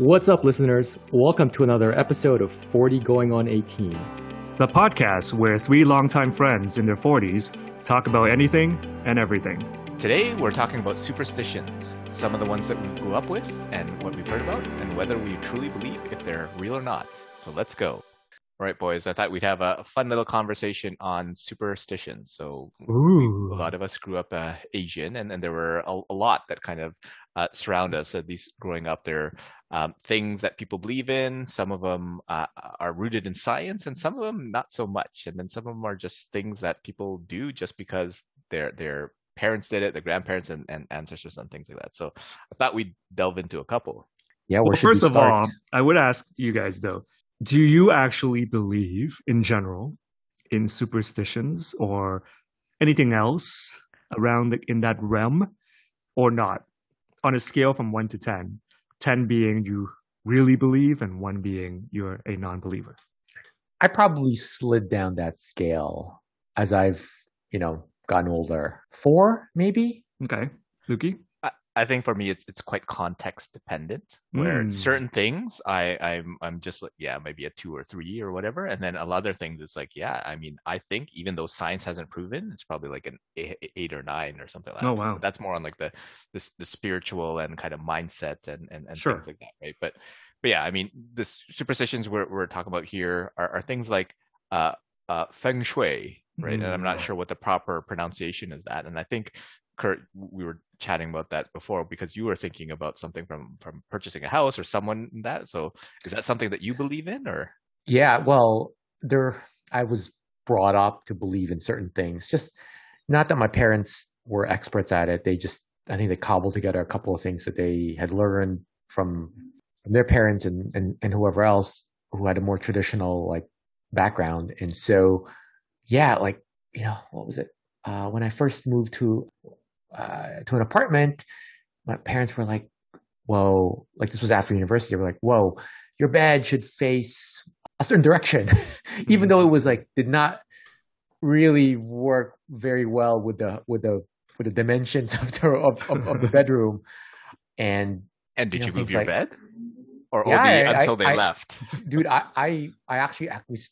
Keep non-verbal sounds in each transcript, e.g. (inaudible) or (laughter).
What's up, listeners? Welcome to another episode of 40 Going on 18. The podcast where three longtime friends in their 40s talk about anything and everything. Today, we're talking about superstitions, some of the ones that we grew up with and what we've heard about, and whether we truly believe if they're real or not. So let's go. All right, boys, I thought we'd have a fun little conversation on superstitions. So, Ooh. a lot of us grew up uh, Asian, and, and there were a, a lot that kind of uh, surround us, at least growing up. There are um, things that people believe in. Some of them uh, are rooted in science, and some of them not so much. And then some of them are just things that people do just because their their parents did it, their grandparents and, and ancestors and things like that. So I thought we'd delve into a couple. Yeah, Well, first we of all, I would ask you guys though, do you actually believe in general in superstitions or anything else around the, in that realm or not? On a scale from 1 to 10, 10 being you really believe and 1 being you're a non-believer. I probably slid down that scale as I've, you know, gotten older. Four, maybe? Okay. Lukey? I, think for me, it's it's quite context dependent. Where Mm. certain things, I I'm I'm just like yeah, maybe a two or three or whatever, and then a lot of things, it's like yeah, I mean, I think even though science hasn't proven, it's probably like an eight, or nine or something like that. Oh, that. wow. But that's more on like the the, the spiritual and kind of mindset and and, and Sure. things like that, right? But but yeah, I mean, the superstitions we're we're talking about here are, are things like uh uh feng shui, right? And I'm not Mm. sure what the proper pronunciation is that, and I think. Kurt, we were chatting about that before because you were thinking about something from from purchasing a house or someone that. So is that something that you believe in or? Yeah, well, there I was brought up to believe in certain things. Just not that my parents were experts at it. They just I think they cobbled together a couple of things that they had learned from, from their parents and, and and whoever else who had a more traditional like background. And so yeah, like, you know, what was it? Uh when I first moved to uh to an apartment, my parents were like, Whoa, like this was after university, they were like, Whoa, your bed should face a certain direction, (laughs) even though it was like did not really work very well with the with the with the dimensions (laughs) of the of, of, of the (laughs) bedroom. And And did You you, move your like- bed? Or Yeah, only I- until they I- left? dude, I I, I actually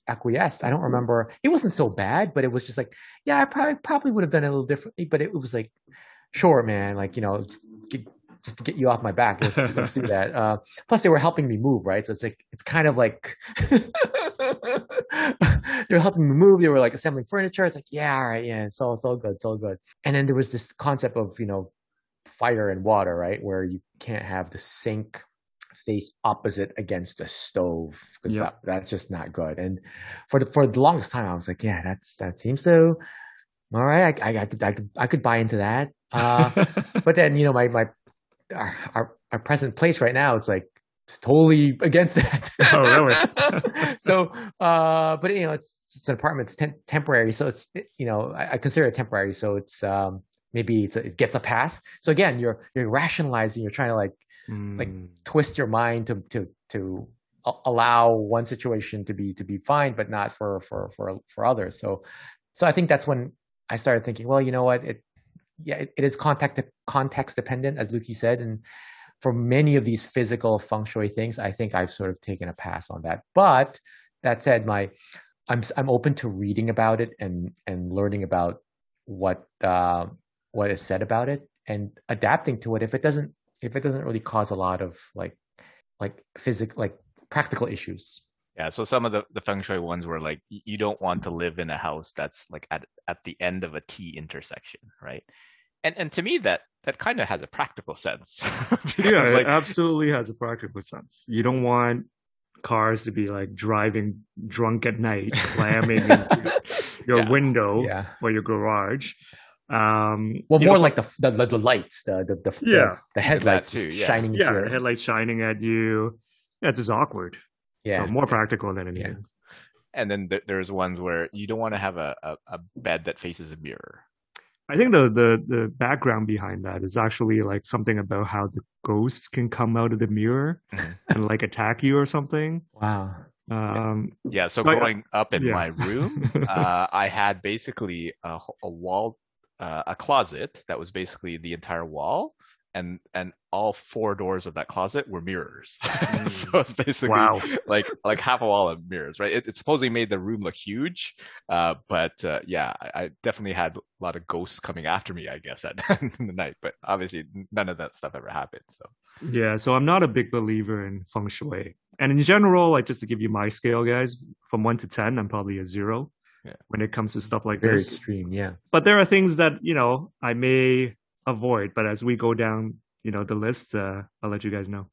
acquiesced. I don't remember. It wasn't so bad, but it was just like, yeah, I probably probably would have done it a little differently. But it was like, sure, man, like you know, just, get, just to get you off my back, let's, let's do (laughs) that. Uh, plus, they were helping me move, right? So it's like it's kind of like (laughs) they were helping me move. They were like assembling furniture. It's like, yeah, all right, yeah, it's all it's all good, it's all good. And then there was this concept of you know, fire and water, right, where you can't have the sink face opposite against the stove because Yep. that, that's just not good. And for the for the longest time, I was like, yeah, that's that seems so. All right, I, I, I could I could I could buy into that. Uh, (laughs) but then you know my my our, our our present place right now, it's like it's totally against that. (laughs) Oh, really? (laughs) so, uh, but you know, it's it's an apartment. It's tem- temporary, so it's you know I, I consider it temporary. So it's um maybe it's a, it gets a pass. So again, you're you're rationalizing. You're trying to like like, Mm. twist your mind to to to allow one situation to be to be fine, but not for for for for others. So so I think that's when I started thinking, well, you know what, it yeah, it, it is context context dependent, as Lukey said, and for many of these physical feng shui things, I think I've sort of taken a pass on that. But that said, my I'm I'm open to reading about it and and learning about what uh, what is said about it and adapting to it if it doesn't if it doesn't really cause a lot of like like physical like practical issues. Yeah, so some of the, the feng shui ones were like you don't want to live in a house that's like at at the end of a T intersection, right? And and to me that that kind of has a practical sense. (laughs) Yeah, like, it absolutely has a practical sense. You don't want cars to be like driving drunk at night, slamming (laughs) into your Yeah. window Yeah. or your garage. Um, Well, more know, like the the, the, the lights, the the the, Yeah. the, the headlights too, yeah. shining yeah, your headlights shining at you. That's it's just awkward. Yeah. So more practical than anything. and then th- there's ones where you don't want to have a, a, a bed that faces a mirror. I think the, the the background behind that is actually like something about how the ghosts can come out of the mirror Mhm. and like attack you or something. Wow. Um, Yeah, so So I- growing up in yeah. my room, (laughs) uh, I had basically a wall, uh, a closet that was basically the entire wall, and and all four doors of that closet were mirrors. (laughs) Mm. so it's basically Wow. like like half a wall of mirrors, right? It, it supposedly made the room look huge, uh, but uh, yeah, I, I definitely had a lot of ghosts coming after me, I guess, at (laughs) in the night. But obviously, none of that stuff ever happened. So Yeah, so I'm not a big believer in feng shui. And in general, like just to give you my scale, guys, from one to ten, I'm probably a zero Yeah. when it comes to stuff like Very this. extreme, yeah. But there are things that, you know, I may avoid. But as we go down, you know, the list, uh, I'll let you guys know.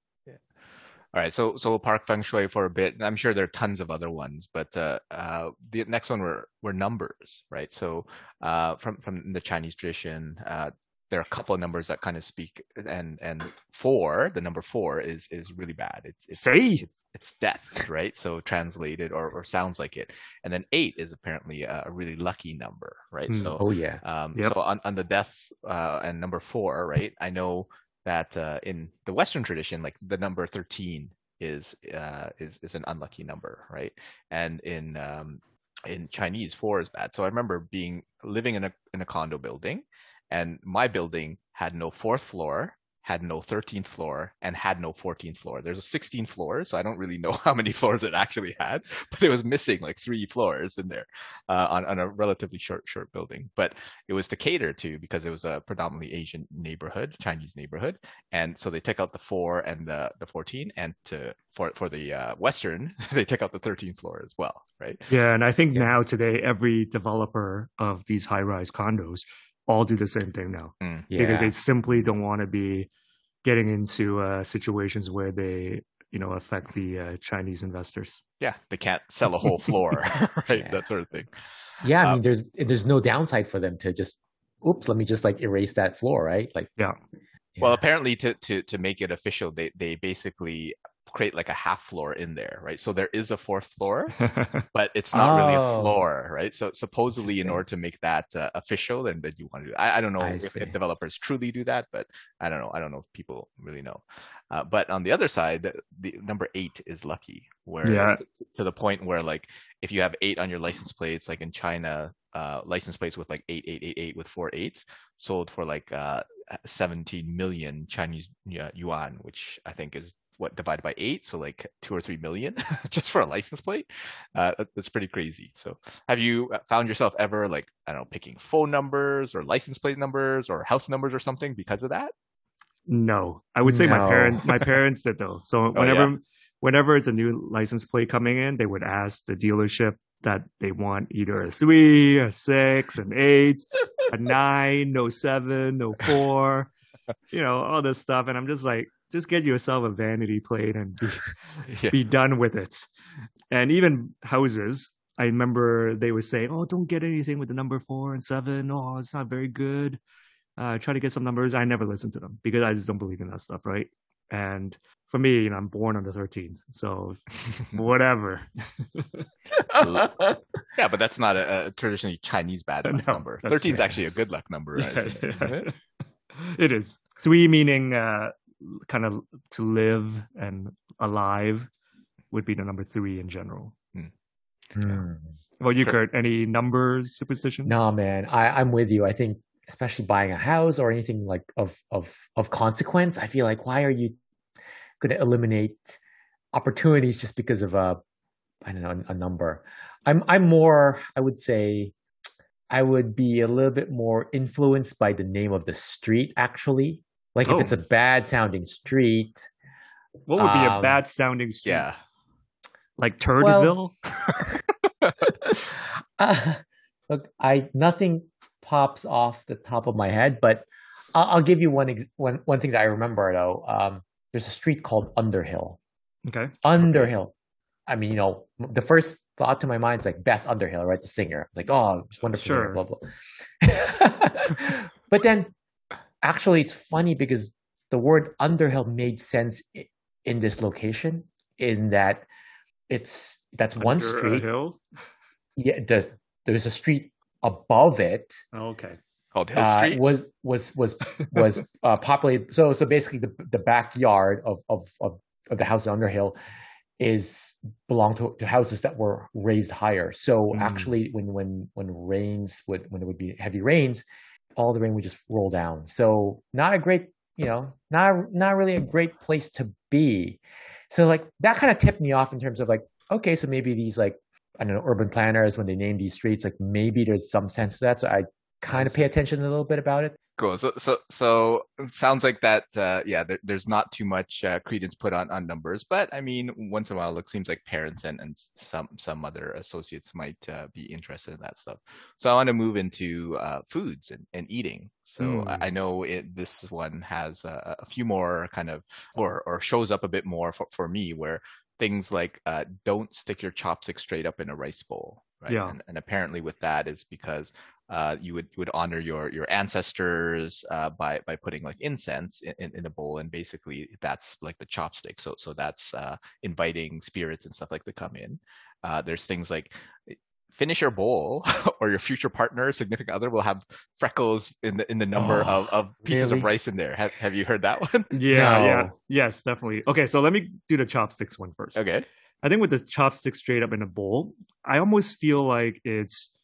All right, so so we'll park feng shui for a bit. I'm sure there are tons of other ones, but uh, uh, the next one were were numbers, right? So uh, from from the Chinese tradition, uh, there are a couple of numbers that kind of speak, and and four, the number four is is really bad. It's it's it's, it's death, right? So translated or or sounds like it, and then eight is apparently a, really lucky number, right? Hmm. So Oh yeah. um, Yep. So on, on the death uh, and number four, right? I know that uh, in the Western tradition, like the number thirteen is uh, is is an unlucky number, right? And in um, in Chinese, four is bad. So I remember being living in a in a condo building, and my building had no fourth floor, had no 13th floor, and had no 14th floor. There's a 16 floor, so I don't really know (laughs) how many floors it actually had, but it was missing like three floors in there uh, on on a relatively short short building. But it was to cater to because it was a predominantly Asian neighborhood, Chinese neighborhood, and so they took out the four and the the 14, and to for for the uh, Western (laughs) they took out the 13th floor as well, right? yeah, and I think Yeah. now today every developer of these high-rise condos all do the same thing now Mm. Yeah. because they simply don't want to be getting into uh, situations where they, you know, affect the uh, Chinese investors. Yeah, they can't sell a whole floor, (laughs) right? Yeah. That sort of thing. yeah, I uh, mean there's there's no downside for them to just oops, let me just like erase that floor, right? Like Yeah. Well, apparently to to to make it official, they they basically create like a half floor in there, right? So there is a fourth floor, (laughs) but it's not really a Oh. floor, right? So supposedly, in order to make that uh, official, and that you want to do, I, I don't know I if, if developers truly do that, but I don't know. I don't know if people really know. Uh, but on the other side, the, the number eight is lucky, where Yeah. to, to the point where like if you have eight on your license plates, like in China, uh, license plates with like eight eight eight eight with four eights sold for like uh, 17 million Chinese uh, yuan, which I think is what divided by eight, so like two or three million (laughs) just for a license plate. Uh, that's pretty crazy. So, have you uh, found yourself ever like I don't know picking phone numbers or license plate numbers or house numbers or something because of that? No, I would say my parents my parents did though. So (laughs) Oh, whenever whenever it's a new license plate coming in, they would ask the dealership that they want either a three, a six, an eight, a nine, no seven, no four, you know, all this stuff. And I'm just like, just get yourself a vanity plate and be, (laughs) (laughs) Yeah. be done with it. And even houses, I remember they would say, "Oh, don't get anything with the number four and seven. Oh, it's not very good." Uh, try to get some numbers. I never listen to them because I just don't believe in that stuff, right? And for me, you know, I'm born on the 13th, so (laughs) whatever. yeah, but that's not a, a traditionally Chinese bad luck No, number. that's Thirteen is actually a good luck number. Yeah, isn't it? yeah. it is three meaning uh, kind of to live and alive would be the number three in general. Hmm. Well, you, Sure. Kurt, any numbers superstitions? No, man, I, I'm with you. I think especially buying a house or anything like of of of consequence, I feel like why are you going to eliminate opportunities just because of a I don't know a, number? I'm I'm more I would say I would be a little bit more influenced by the name of the street actually. Like if Oh. it's a bad sounding street, What would be a Um, bad sounding street? Yeah. Like Turdville? (laughs) (laughs) uh, look, I nothing pops off the top of my head, but I'll, I'll give you one, ex- one one thing that I remember though. Um, there's a street called Underhill. okay. Underhill. I mean, you know, the first thought to my mind is like Beth Underhill, right? The singer. Like, oh, it's wonderful. singer, Sure. Blah blah. (laughs) but then, actually, it's funny because the word Underhill made sense in this location. In that, it's that's one Under a street hill? yeah, the, there's a street above it. Oh, okay. Called Hill Uh, Street. was was was was (laughs) uh, populated. So so basically, the the backyard of of of, of the house on Underhill is belonged to, to houses that were raised higher. So Mm. actually, when when when rains would when it would be heavy rains, all the rain would just roll down. So not a great you know, not not really a great place to be. So like that kind of tipped me off in terms of like, okay, so maybe these like I don't know, urban planners when they name these streets, like maybe there's some sense to that. So I kind of pay attention a little bit about it. Cool. So, so, so it sounds like that. Uh, yeah, there, there's not too much uh, credence put on on numbers, but I mean, once in a while, it seems like parents and, and some some other associates might uh, be interested in that stuff. So, I want to move into uh, foods and, and eating. So, mm. I, know it, this one has a, a, few more kind of, or or shows up a bit more for, for me, where things like uh, don't stick your chopstick straight up in a rice bowl. Right? Yeah. And, and apparently, with that is because uh, you would would honor your your ancestors uh, by by putting like incense in, in, a bowl, and basically that's like the chopstick. So so that's uh, inviting spirits and stuff like to come in. Uh, there's things like finish your bowl, (laughs) or your future partner, significant other, will have freckles in the in the number oh, of, of pieces really? of rice in there. Have Have you heard that one? (laughs) Yeah, no. yeah, yes, definitely. Okay, so let me do the chopsticks one first. Okay. I think with the chopsticks straight up in a bowl, I almost feel like it's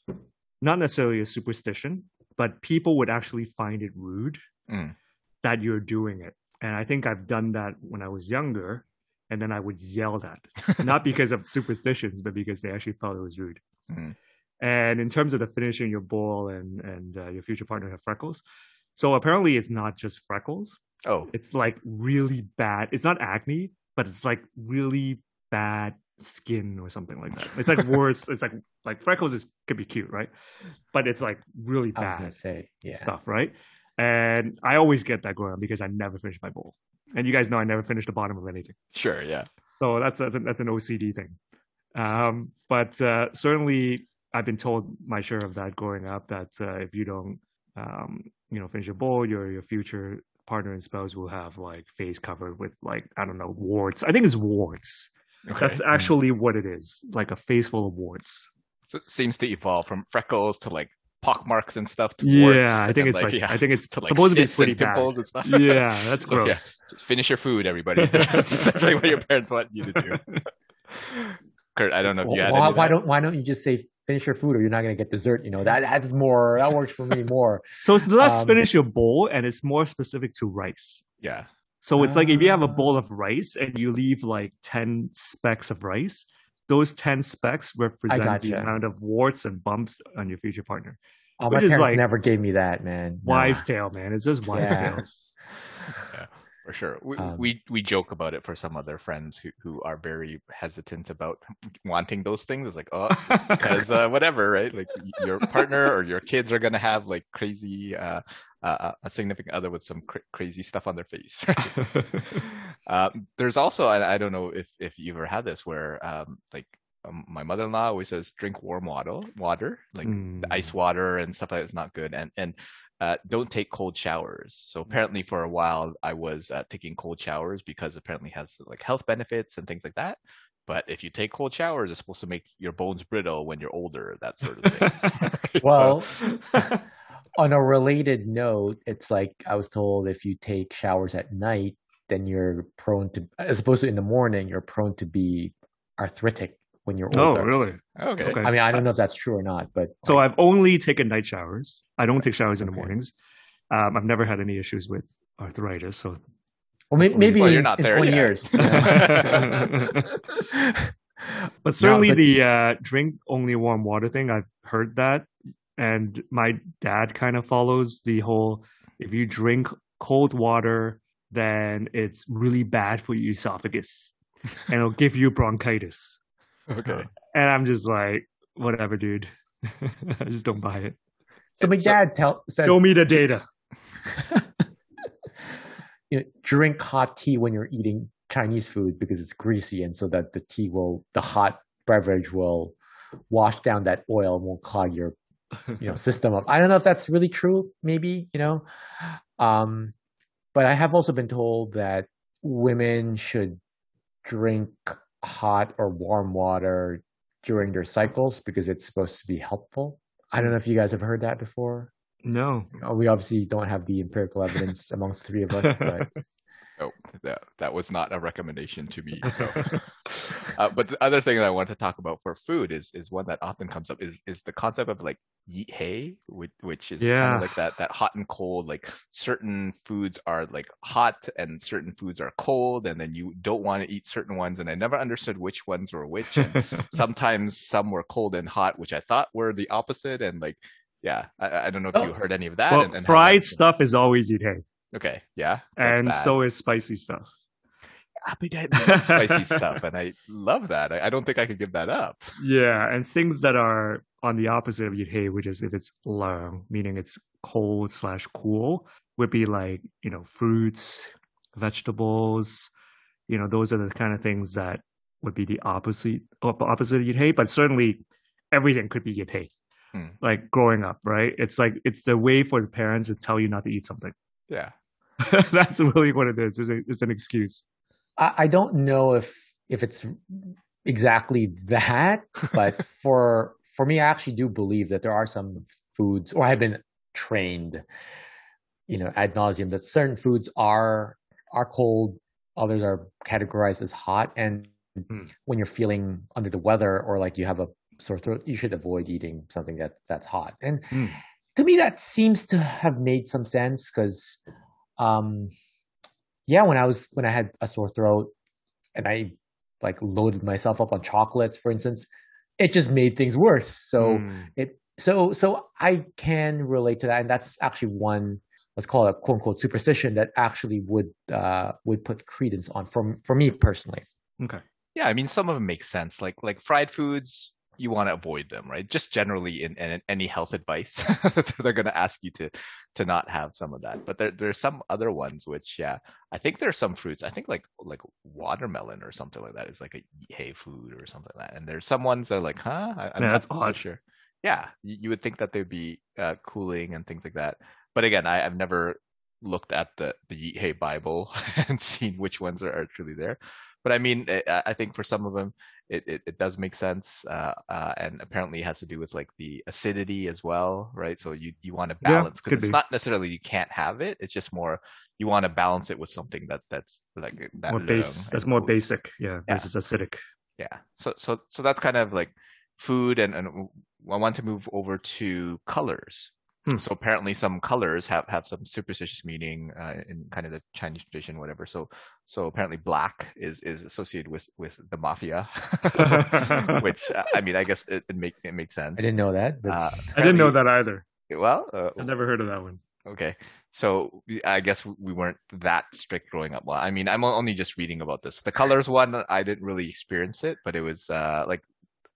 not necessarily a superstition, but people would actually find it rude mm. that you're doing it. And I think I've done that when I was younger, and then I would yell that, (laughs) not because of superstitions, but because they actually thought it was rude. Mm. And in terms of the finishing your bowl and and uh, your future partner have freckles, so apparently it's not just freckles. Oh, it's like really bad. It's not acne, but it's like really bad skin or something like that. It's like (laughs) worse. it's like like freckles is could be cute, right? But it's like really bad say, yeah. stuff, right? And I always get that going on because I never finish my bowl. And you guys know I never finish the bottom of anything. Sure, yeah. So that's that's, that's an OCD thing. Um, but uh, certainly, I've been told my share of that growing up. That uh, if you don't, um, you know, finish your bowl, your your future partner and spouse will have like face covered with like I don't know warts. I think it's warts. Okay. That's actually what it is, like a face full of warts. So it seems to evolve from freckles to like pockmarks and stuff to yeah, warts. I think it's like, like yeah, I think it's to, like, supposed to be pretty bad. And stuff. Yeah, (laughs) that's gross. yeah. Just finish your food, everybody. (laughs) (laughs) that's essentially what your parents want you to do. Kurt, I don't know if you had why, why don't why don't you just say finish your food or you're not going to get dessert? You know that that's more that works for me more. So it's less um, finish your bowl and it's more specific to rice. Yeah. So it's like if you have a bowl of ah. rice and you leave like 10 specks of rice, those 10 specks represent gotcha. the amount of warts and bumps on your future partner. Oh, my parents like never gave me that, man. Wives' tale, man. It's just wives' yeah. tales. (laughs) yeah for sure. We, um, we we joke about it for some other friends who, who are very hesitant about (laughs) wanting those things. It's like, oh, (laughs) because uh, whatever, right? Like your partner or your kids are gonna have like crazy uh, uh, a significant other with some cr- crazy stuff on their face. (laughs) Right? um, there's also I, I, don't know if if you ever had this where um, like um, my mother-in-law always says drink warm water, water like mm. ice water and stuff like that is not good. And and uh, don't take cold showers. So mm-hmm. apparently, for a while, I was uh, taking cold showers because apparently has like health benefits and things like that. But if you take cold showers, it's supposed to make your bones brittle when you're older, that sort of thing. (laughs) (laughs) well, (laughs) on a related note, it's like I was told if you take showers at night, then you're prone to, as opposed to in the morning, you're prone to be arthritic when you're oh, older. Oh, really? Okay. okay. I mean, I don't know if that's true or not, but so like, I've only taken night showers. I don't take showers in the mornings. Um, I've never had any issues with arthritis, so. Well, maybe, maybe well, you're not in there 20 yet. years. (laughs) (laughs) but certainly no, but, the uh, drink only warm water thing, I've heard that, and my dad kind of follows the whole: if you drink cold water, then it's really bad for your esophagus, and it'll give you bronchitis. Okay. (laughs) And I'm just like, whatever, dude. (laughs) I just don't buy it. So my dad tell says, "Show me the data." (laughs) you know, drink hot tea when you're eating Chinese food because it's greasy, and so that the tea will, the hot beverage will wash down that oil and won't clog your, you know, system up. I don't know if that's really true. Maybe you know, um, but I have also been told that women should drink hot or warm water during their cycles because it's supposed to be helpful. I don't know if you guys have heard that before. No. Uh, we obviously don't have the empirical evidence amongst the three of us, but (laughs) that, that was not a recommendation to me. (laughs) (laughs) uh, but the other thing that I want to talk about for food is is one that often comes up is is the concept of like yeet hay, which, which is kind Yeah. of like that that hot and cold. Like certain foods are like hot and certain foods are cold, and then you don't want to eat certain ones. And I never understood which ones were which. And (laughs) sometimes some were cold and hot, which I thought were the opposite. And like, yeah, I, I don't know if Oh. you heard any of that. well, and, and fried stuff is always eat hay, Okay, yeah, and so is spicy stuff. I mean, I love spicy (laughs) stuff, and I love that. I, I don't think I could give that up. Yeah, and things that are on the opposite of yithei, which is if it's lang, meaning it's cold slash cool, would be like you know fruits, vegetables. You know, those are the kind of things that would be the opposite op- opposite of yithei. But certainly, everything could be yithei. Hmm. Like growing up, right? It's like it's the way for the parents to tell you not to eat something. Yeah, (laughs) That's really what it is. It's, a, it's an excuse. I, I don't know if if it's exactly that, (laughs) but for for me, I actually do believe that there are some foods, or I've been trained, you know, ad nauseum that certain foods are are cold, others are categorized as hot, and Hmm. when you're feeling under the weather or like you have a sore throat, you should avoid eating something that that's hot. And Hmm. to me, that seems to have made some sense because, um, yeah, when I was when I had a sore throat and I like loaded myself up on chocolates, for instance, it just made things worse. So Hmm. it so so I can relate to that, and that's actually one let's call it a quote unquote superstition that actually would uh would put credence on for for me personally. okay. yeah. I mean, some of them make sense. Like like fried foods, you want to avoid them, right? Just generally in, in any health advice, (laughs) they're going to ask you to to not have some of that. But there there's some other ones which, yeah, I think there are some fruits. I think like like watermelon or something like that is like a hay food or something like that. And there's some ones that are like, huh? I, I'm Yeah, that's so odd. sure. Yeah, you, you would think that they'd be uh, cooling and things like that. But again, I, I've never looked at the the Yeet Hey Bible (laughs) and seen which ones are, are truly there. But I mean, I, I think for some of them, it, it, it does make sense, uh, uh, and apparently it has to do with like the acidity as well, right? So you you want to balance because it's be. not necessarily you can't have it; it's just more you want to balance it with something that that's like that more base. That's more basic. Yeah, Yeah. versus acidic. Yeah. So so so that's kind of like food, and and I want to move over to colors. Hmm. So apparently, some colors have have some superstitious meaning uh, in kind of the Chinese tradition, whatever. So so apparently, black is is associated with with the mafia, (laughs) which uh, I mean, I guess it, it make it makes sense. I didn't know that, but Uh, (laughs) I didn't know that either. Well, uh, I've never heard of that one. Okay. So I guess we weren't that strict growing up. Well, I mean, I'm only just reading about this. The colors one, I didn't really experience it, but it was uh, like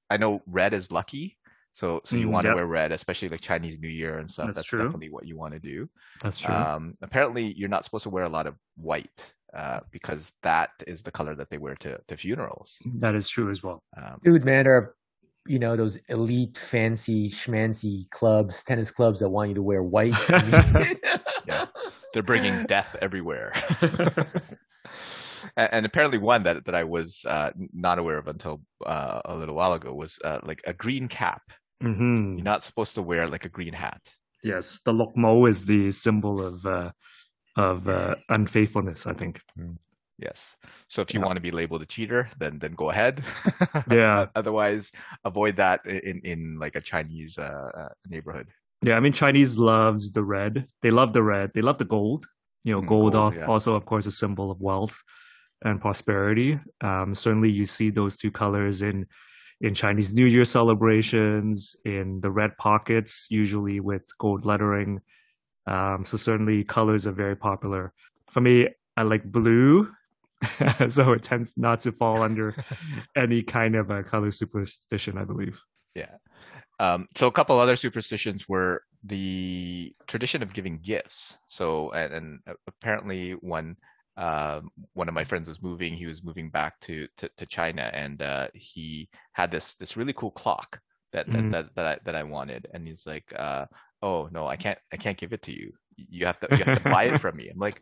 I know red is lucky. So so you Mm, want to yep. wear red, especially like Chinese New Year and stuff. That's That's, true. definitely what you want to do. That's true. Um, apparently, you're not supposed to wear a lot of white uh, because that is the color that they wear to, to funerals. that is true as well. Um, dude, man, there are you know those elite, fancy, schmancy clubs, tennis clubs that want you to wear white. (laughs) (laughs) Yeah. they're bringing death everywhere. (laughs) and, and apparently, one that that I was uh, not aware of until uh, a little while ago was uh, like a green cap. Hmm You're not supposed to wear like a green hat. Yes, the lokmo is the symbol of uh, of uh, unfaithfulness. I think. Yes. So if you Yeah. want to be labeled a cheater, then then go ahead. (laughs) Yeah. Otherwise, avoid that in in like a Chinese uh, uh, neighborhood. Yeah, I mean Chinese loves the red. They love the red. They love the gold. You know, Mm, gold, gold, al- yeah. also, of course, a symbol of wealth and prosperity. Um, certainly, you see those two colors in in Chinese New Year celebrations, in the red pockets, usually with gold lettering. Um, so certainly, colors are very popular. For me, I like blue, (laughs) so it tends not to fall under (laughs) any kind of a color superstition. I believe. Yeah. Um, so a couple other superstitions were the tradition of giving gifts. So and, and apparently when um, one of my friends was moving, he was moving back to to, to China, and uh, he had this this really cool clock that that Mhm. that, that I that I wanted, and he's like, uh, "Oh no, I can't I can't give it to you. You have to you have to buy it from me." I'm like.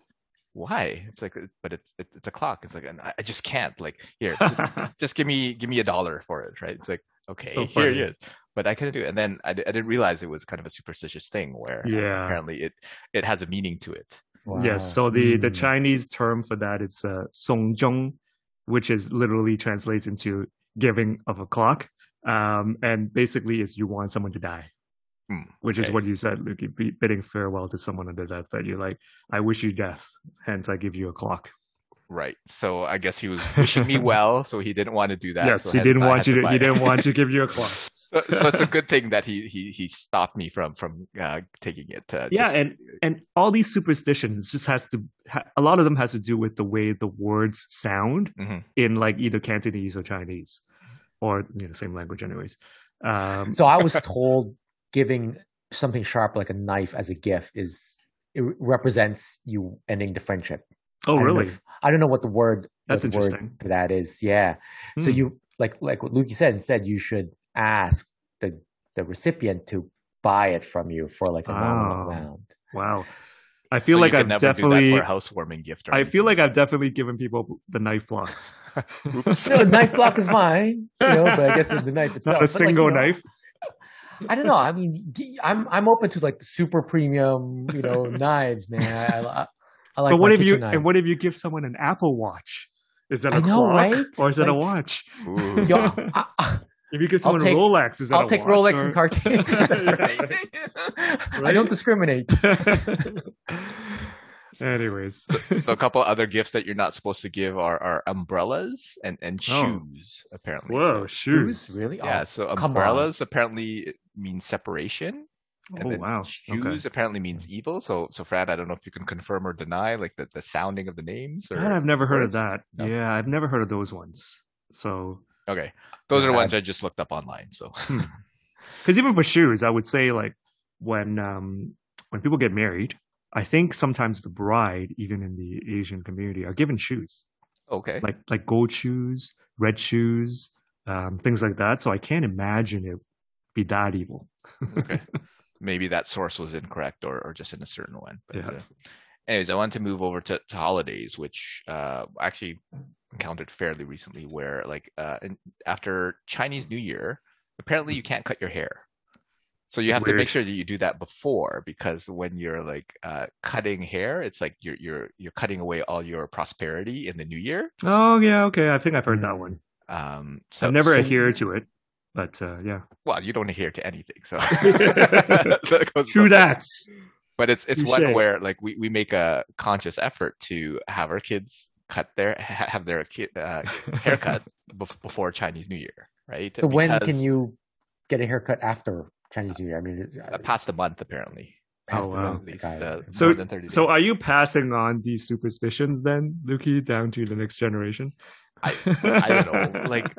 Why? It's like, but it's it's a clock. It's like, and I I just can't. Like, here, just, (laughs) just give me give me a dollar for it, right? It's like, okay, So here it is but I couldn't do it. And then I, I didn't realize it was kind of a superstitious thing where uh, Yeah. apparently it it has a meaning to it. Wow. Yes. So the the Mm. Chinese term for that is uh, songjong, which is literally translates into giving of a clock. Um, and basically, it's you want someone to die, Hmm, which is what you said, Luke. Bidding farewell to someone under death, deathbed. You're like, I wish you death, hence I give you a clock. Right. So I guess he was (laughs) wishing me well, so he didn't want to do that. yes, so he didn't want you to. buy He didn't want to give you a (laughs) clock. so, so it's a (laughs) good thing that he he he stopped me from from uh, taking it. Uh, yeah just- and and all these superstitions just has to a lot of them has to do with the way the words sound Mhm. in like either cantonese or chinese or you know same language anyways um So I was told giving something sharp like a knife as a gift is it represents you ending the friendship. Oh I don't know really if- I don't know what the word That's what the word interesting. for that is. Yeah. So Hmm. you like like what Lukey said. Instead, you should ask the the recipient to buy it from you for like a nominal Oh. amount. wow i feel so like i've could do definitely that for a housewarming gift. Or i feel like i've definitely given people the knife blocks (laughs) So the knife block is mine, you know, but I guess the, the knife itself. not a But, like, you single know, knife I don't know. I mean, d- I'm I'm open to like super premium, you know, (laughs) knives, man. I, I, I like. but what if you kitchen and what if you give someone an apple watch is that a I know, clock right? or is that a watch Yo, (laughs) I, I, if you give someone take- a rolex is that I'll a take watch Rolex or- and Cartier. (laughs) (laughs) That's right. I Right? don't discriminate. Anyways, so a couple other gifts that you're not supposed to give are, are umbrellas and, and Oh. shoes apparently. whoa, So- shoes. Really? yeah, Oh, so umbrellas apparently mean separation. And Oh wow. shoes Okay. apparently means evil. So so Fred, I don't know if you can confirm or deny like the, the sounding of the names or I've never heard of that. No. Yeah, I've never heard of those ones. So, Okay. Those are the ones I just looked up online. So (laughs) because even for shoes, I would say like when um when people get married, I think sometimes the bride, even in the Asian community, are given shoes okay. like like gold shoes, red shoes, um, things like that. So I can't imagine it be that evil. okay. (laughs) Maybe that source was incorrect or, or just in a certain one. But Yeah. uh, anyways, I wanted to move over to, to holidays, which uh actually encountered fairly recently where like uh in, after Chinese New Year, apparently you can't cut your hair. So you It's have to make sure that you do that before because when you're like uh cutting hair, it's like you're you're you're cutting away all your prosperity in the new year. Oh yeah, okay. I think I've heard that Mm. one. Um so I've never so- adhered to it, but uh, yeah, well, you don't adhere to anything, so (laughs) (laughs) That true that. but it's it's Touche. one where like we, we make a conscious effort to have our kids cut their have their kid uh, (laughs) haircut before Chinese New Year, right? So when can you get a haircut after Chinese New Year? I mean, uh, past a month apparently? Oh, wow. least uh, So- more than thirty. So are you passing on these superstitions then, Lukey, down to the next generation? I- I don't know, like-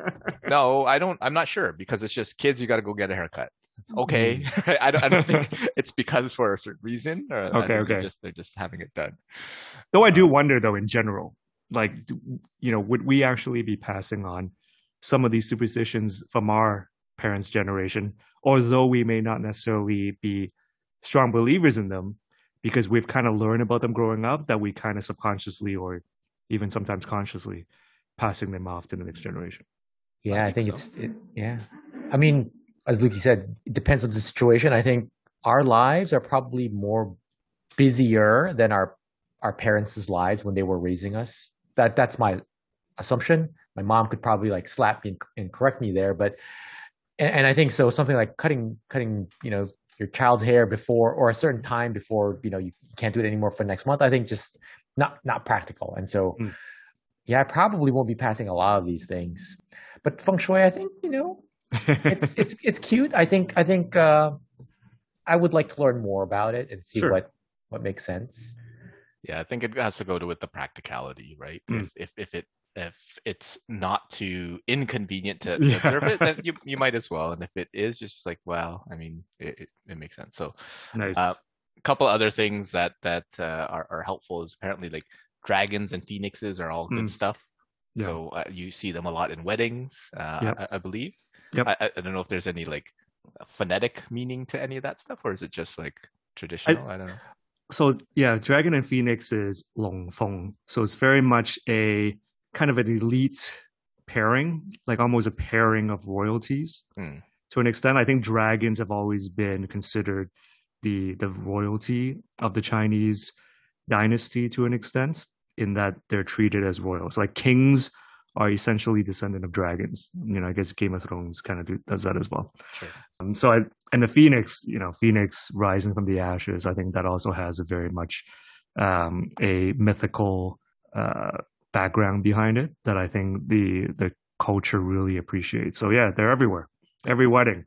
no, I don't. I'm not sure because it's just kids. You got to go get a haircut. Mm-hmm. Okay, (laughs) I don't. I don't think it's because for a certain reason. Or I Okay, they're okay. Just they're just having it done. Though I do um, wonder, though, in general, like, you know, would we actually be passing on some of these superstitions from our parents' generation, although we may not necessarily be strong believers in them, because we've kind of learned about them growing up, that we kind of subconsciously or even sometimes consciously passing them off to the next generation. Yeah, I I think think, so. it's. It, yeah, I mean, as Lukey said, it depends on the situation. I think our lives are probably more busier than our our parents' lives when they were raising us. That that's my assumption. My mom could probably like slap me and, and correct me there, but and, and I think so. Something like cutting cutting you know your child's hair before or a certain time before you know you, you can't do it anymore for next month. I think just not not practical, and so. Mm. Yeah, I probably won't be passing a lot of these things, but feng shui, I think you know, it's (laughs) it's it's cute. I think I think uh, I would like to learn more about it and see Sure. what what makes sense. Yeah, I think it has to go to with the practicality, right? Mm. If, if if it if it's not too inconvenient to, (laughs) Yeah. observe it, then you you might as well. And if it is just like, well, I mean, it, it, it makes sense. So nice. Uh, a couple other things that that uh, are are helpful is apparently like dragons and phoenixes are all good Mm. stuff. Yeah. So uh, you see them a lot in weddings, uh, Yep. I, I believe. Yep. I, I I don't know if there's any like phonetic meaning to any of that stuff, or is it just like traditional? I, don't know. so yeah, Dragon and Phoenix is Long Feng. So it's very much a kind of an elite pairing, like almost a pairing of royalties. Hmm. To an extent, I think dragons have always been considered the the royalty of the Chinese dynasty to an extent in that they're treated as royals. Like kings are essentially descendant of dragons. You know, I guess Game of Thrones kind of do, does that as well. Sure. Um, so I and the Phoenix, you know, Phoenix rising from the ashes. I think that also has a very much um, a mythical uh, background behind it that I think the the culture really appreciates. So yeah, they're everywhere. Every wedding,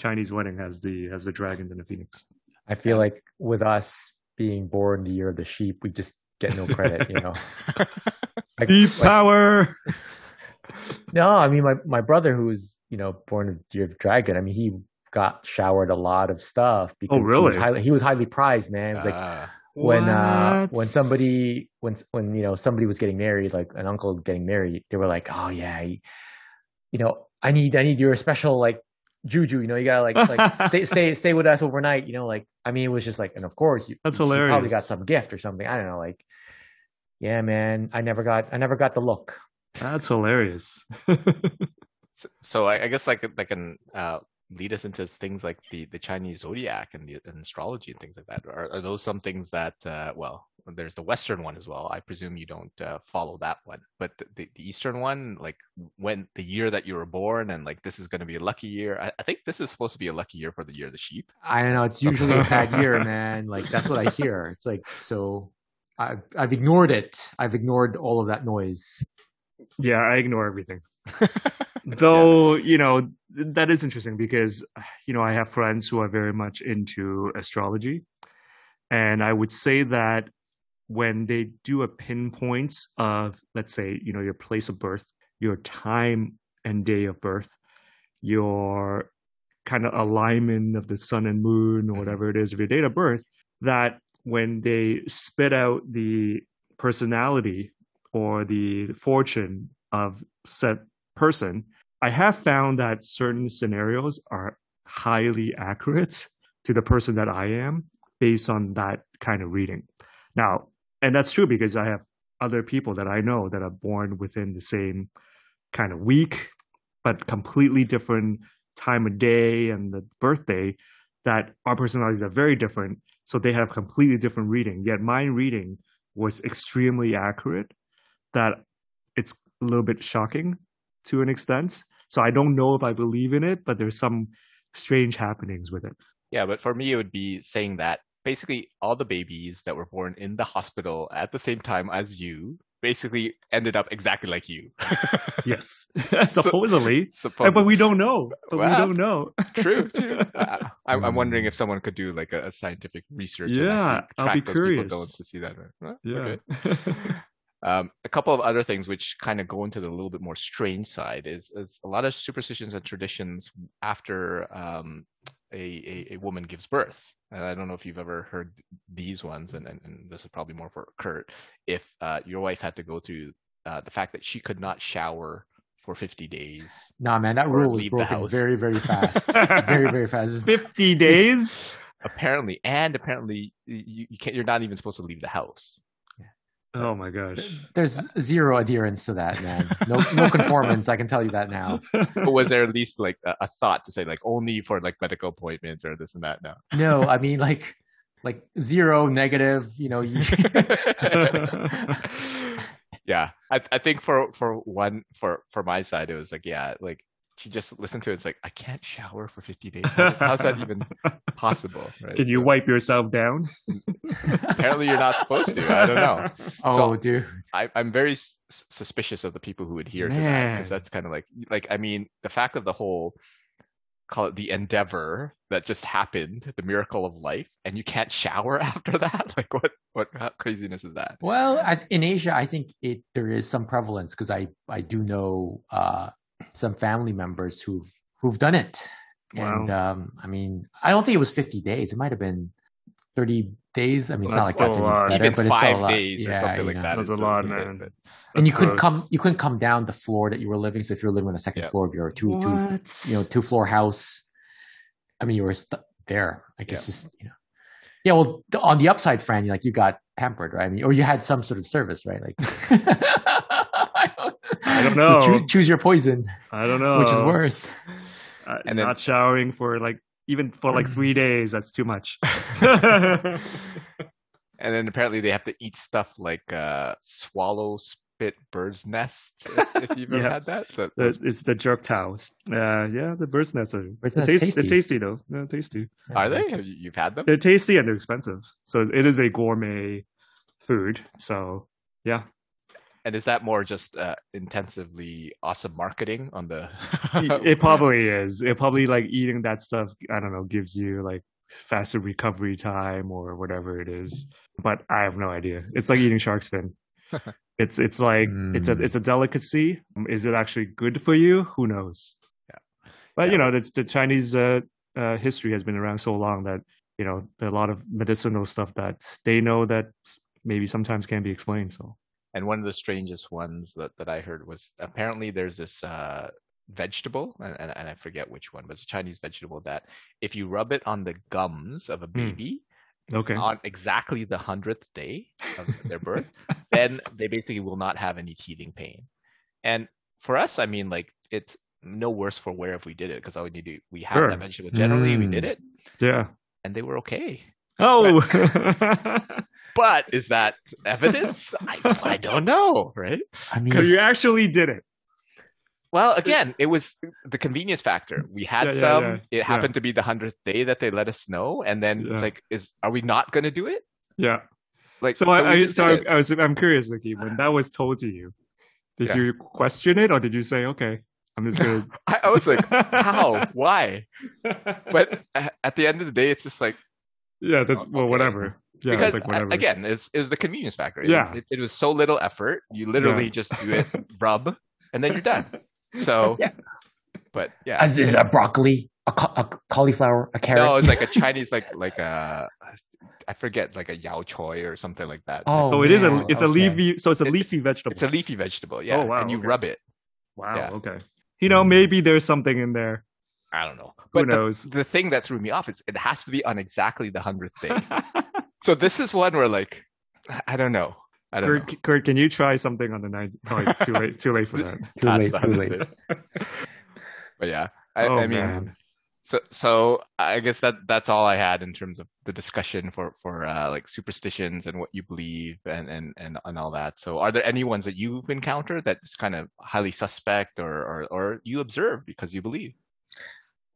Chinese wedding has the has the dragons and the phoenix. I feel like with us being born the year of the sheep, we just get no credit, you know. (laughs) Like, Sheep like- power. no, I mean my my brother who was you know born of of dragon. I mean he got showered a lot of stuff because he was Oh, highly, he was highly prized, man. It was like Ah, when uh when somebody when when you know somebody was getting married like an uncle getting married they were like oh yeah he, you know i need i need your special like juju you know you gotta like like stay (laughs) stay stay with us overnight you know like i mean it was just like and of course you That's you probably got some gift or something i don't know like yeah man i never got i never got the look That's hilarious. (laughs) so, so I, I guess like that can uh, lead us into things like the, the Chinese zodiac and the and astrology and things like that. Are, are those some things that uh, well, there's the Western one as well. I presume you don't uh, follow that one, but the, the, the Eastern one, like when the year that you were born and like this is going to be a lucky year. I, I think this is supposed to be a lucky year for the year of the sheep. i don't know it's usually a bad year (laughs) man like that's what i hear it's like so i've i've ignored it i've ignored all of that noise yeah, I ignore everything. (laughs) Though, you know, that is interesting because, you know, I have friends who are very much into astrology. And I would say that when they do a pinpoints of, let's say, you know, your place of birth, your time and day of birth, your kind of alignment of the sun and moon or mm-hmm. whatever it is of your date of birth, that when they spit out the personality or the fortune of said person, I have found that certain scenarios are highly accurate to the person that I am based on that kind of reading. Now, and that's true because I have other people that I know that are born within the same kind of week, but completely different time of day and the birthday that our personalities are very different. So they have completely different reading. Yet my reading was extremely accurate that it's a little bit shocking to an extent. So I don't know if I believe in it, but there's some strange happenings with it. Yeah, but for me, it would be saying that basically all the babies that were born in the hospital at the same time as you basically ended up exactly like you. (laughs) Yes, (laughs) supposedly, Supposedly. but we don't know. But we don't know. (laughs) true, true. Uh, I'm, I'm wondering if someone could do like a, a scientific research. Yeah, I'll be curious. To see that. Yeah. Okay. Um, a couple of other things which kind of go into the little bit more strange side is, is a lot of superstitions and traditions after um, a, a, a woman gives birth. And I don't know if you've ever heard these ones, and, and, and this is probably more for Kurt. If uh, your wife had to go through uh, the fact that she could not shower for 50 days, Nah, man, that Or rule was broken very, very fast. (laughs) very, very fast. 50 (laughs) days? apparently, and apparently you, you can't, you're not even supposed to leave the house. Oh my gosh. There's zero adherence to that, man. No, no (laughs) conformance. I can tell you that now. But was there at least like a, a thought to say like only for like medical appointments or this and that? No. No, I mean like, like zero negative. You know, you, (laughs) yeah, I I think for for one for for my side it was like yeah like she just listened to it. It's like I can't shower for 50 days. How- How's that even (laughs) possible? Right? Can you So wipe yourself down? (laughs) apparently you're not supposed to. I don't know. (laughs) oh, So- dude. I, I'm very s- suspicious of the people who adhere to that because that's kind of like like I mean the fact of the whole call it the endeavor that just happened, the miracle of life, and you can't shower after that. Like what what how craziness is that? Well, I, in Asia, I think it there is some prevalence because I I do know uh, some family members who've who've done it, and um, I mean, I don't think it was 50 days. It might have been 30 days. I mean, it's not like that's still any a lot. better, Even but it's still a five lot. days or Yeah, something you like know. that. That's a lot, man. but- And you That's couldn't gross. come you couldn't come down the floor that you were living. So if you were living on the second Yeah. floor of your two two, you know, two floor house, I mean, you were st- there. Like it's just you know. Yeah, well, the, on the upside, Fran, like you got pampered, right? I mean, or you had some sort of service, right? Like, (laughs) I don't So know. choo- choose your poison, I don't know. which is worse. Uh, And then- not showering for like even for like three (clears throat) days. That's too much. (laughs) (laughs) And then apparently they have to eat stuff like uh, swallow spit bird's nest. If, if you've ever Yeah. had that, The- The, it's the jerk towels. Uh, yeah, the bird's nests are Bird's they're, nest taste- they're tasty. tasty though. They're tasty. are they? Have you, you've had them? They're tasty and they're expensive. So it is a gourmet food. So yeah, And is that more just uh, intensively awesome marketing on the? it, (laughs) probably is. It probably like eating that stuff. I don't know, gives you like faster recovery time or whatever it is. But I have no idea. It's like eating shark's fin. (laughs) It's it's like it's a Mm. it's a delicacy. Is it actually good for you? Who knows? Yeah. But Yeah. you know, the, the Chinese uh, uh, history has been around so long that you know there are a lot of medicinal stuff that they know that maybe sometimes can't be explained. So And one of the strangest ones that, that I heard was apparently there's this uh, vegetable, and, and, and I forget which one, but it's a Chinese vegetable that if you rub it on the gums of a baby okay, on exactly the hundredth day of their birth, (laughs) then they basically will not have any teething pain. And for us, I mean, like it's no worse for wear if we did it because all we need to we have Sure. that vegetable generally, we Mm. did it, yeah. and they were okay. Oh, (laughs) But is that evidence? I, I don't know, right? I mean, you actually did it. Well, again, it was the convenience factor. We had Yeah, yeah, some. yeah, It yeah. happened to be the hundredth day that they let us know, and then Yeah. it's like, is are we not going to do it? Yeah. Like, So, we I, I so I. I was I'm curious, Vicky, when that was told to you, did Yeah. you question it or did you say, okay, I'm just gonna (laughs) I, I was like, (laughs) how? Why? But at the end of the day, it's just like yeah, that's Oh, well, okay. whatever. Yeah, because it's like whatever. again, it's it was the convenience factor. It- Yeah. it, it was so little effort. You literally Yeah. just do it, (laughs) rub, and then you're done. So, (laughs) Yeah. but yeah, as is a broccoli, a, ca- a cauliflower, a carrot. no, it's like a (laughs) Chinese, like like a I forget, like a yao choy or something like that. oh, Oh, it is a man, it's a leafy, so it's a It- leafy vegetable. It's a leafy vegetable, yeah. Oh wow, and you okay. rub it. wow. yeah. Okay. You know, maybe there's something in there. I don't know. Who But the, knows? the thing that threw me off is it has to be on exactly the hundredth day. (laughs) so this is one where like I don't know. I don't know. Kurt, Kurt, can you try something on the ninth? Oh, it's too late. Too late for that. Too Past late, too late. (laughs) But yeah, I, oh I mean, man. so so I guess that that's all I had in terms of the discussion for for uh, like superstitions and what you believe and and and and all that. So are there any ones that you've encountered that's kind of highly suspect or or, or you observe because you believe?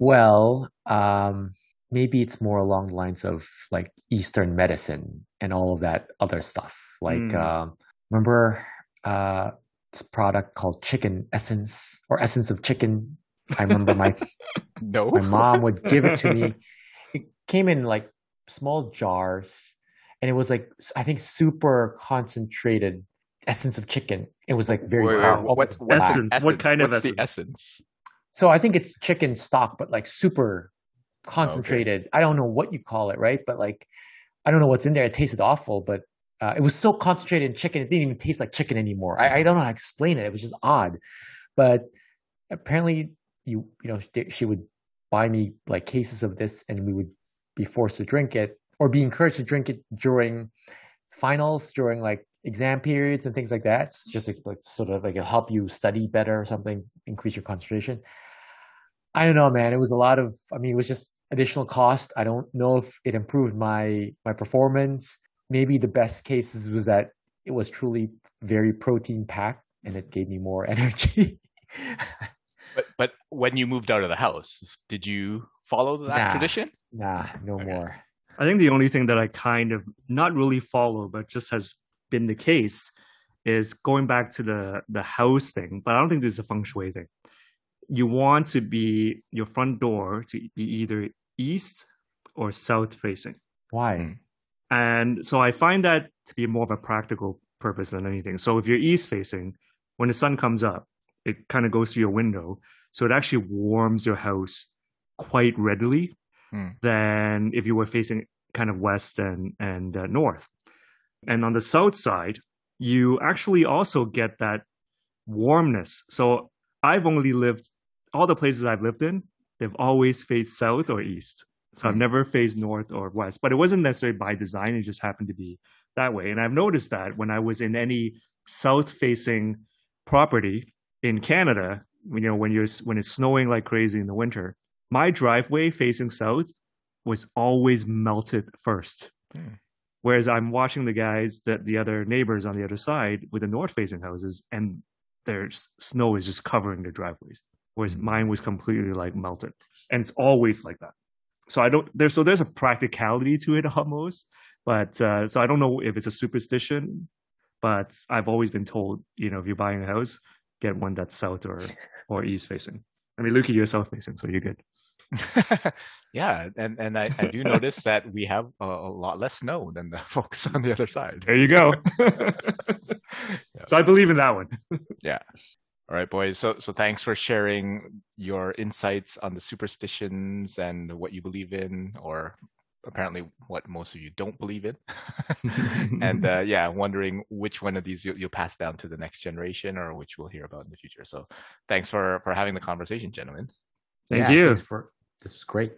Well, um, maybe it's more along the lines of like Eastern medicine and all of that other stuff. Like, Mm. um, remember uh, this product called Chicken Essence or Essence of Chicken? I remember my (laughs) No. my mom would give it to me. (laughs) It came in like small jars, and it was like I think super concentrated essence of chicken. It was like very Wait, wait, wow, what's, black. what's the Essence. What kind of essence? the essence? So I think it's chicken stock, but like super concentrated. I don't know what you call it, right? But like, I don't know what's in there. It tasted awful, but uh, it was so concentrated in chicken, it didn't even taste like chicken anymore. I, I don't know how to explain it. It was just odd. But apparently, you you know, she would buy me like cases of this, and we would be forced to drink it or be encouraged to drink it during finals, during like exam periods and things like that. It's just like, like sort of like it'll help you study better or something, increase your concentration. I don't know, man. It was a lot of. I mean, it was just additional cost. I don't know if it improved my my performance. Maybe the best cases was that it was truly very protein packed and it gave me more (laughs) energy. But but when you moved out of the house, did you follow that Nah. tradition? nah, no Okay. more. I think the only thing that I kind of not really follow, but just has been the case, is going back to the the house thing. But I don't think this is a feng shui thing. You want to be your front door to be either east or south facing, Why? Mm. and so I find that to be more of a practical purpose than anything. So if you're east facing, when the sun comes up, it kind of goes through your window, so it actually warms your house quite readily Hmm. than if you were facing kind of west and and uh, north. And on the south side, you actually also get that warmness. So I've only lived all the places I've lived in, they've always faced south or east. So I've Hmm. never faced north or west, but it wasn't necessarily by design. It just happened to be that way. And I've noticed that when I was in any south facing property in Canada, you know, when you're when it's snowing like crazy in the winter, my driveway facing south was always melted first. Hmm. Whereas I'm watching the guys that the other neighbors on the other side with the north facing houses and there's snow is just covering their driveways. Whereas Mhm. mine was completely like melted. And it's always like that. So I don't there's so there's a practicality to it (laughs) almost. But uh, so I don't know if it's a superstition, but I've always been told, you know, if you're buying a house, get one that's south or or east facing. I mean, Luki, you're south facing, so you're good. (laughs) yeah, and and I, I do notice (laughs) that we have a, a lot less snow than the (laughs) folks on the other side. There you go. So I believe in that one. Yeah. All right, boys. So so thanks for sharing your insights on the superstitions and what you believe in, or apparently what most of you don't believe in. and uh, yeah, wondering which one of these you, you'll pass down to the next generation, or which we'll hear about in the future. So thanks for for having the conversation, gentlemen. Thank Yeah, you. thanks For, this was great.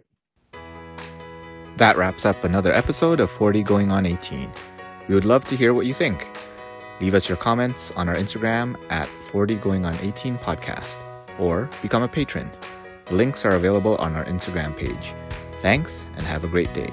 That wraps up another episode of 40 Going on 18. We would love to hear what you think. Leave us your comments on our Instagram at 40 Going on 18 podcast or become a patron. Links are available on our Instagram page. Thanks and have a great day.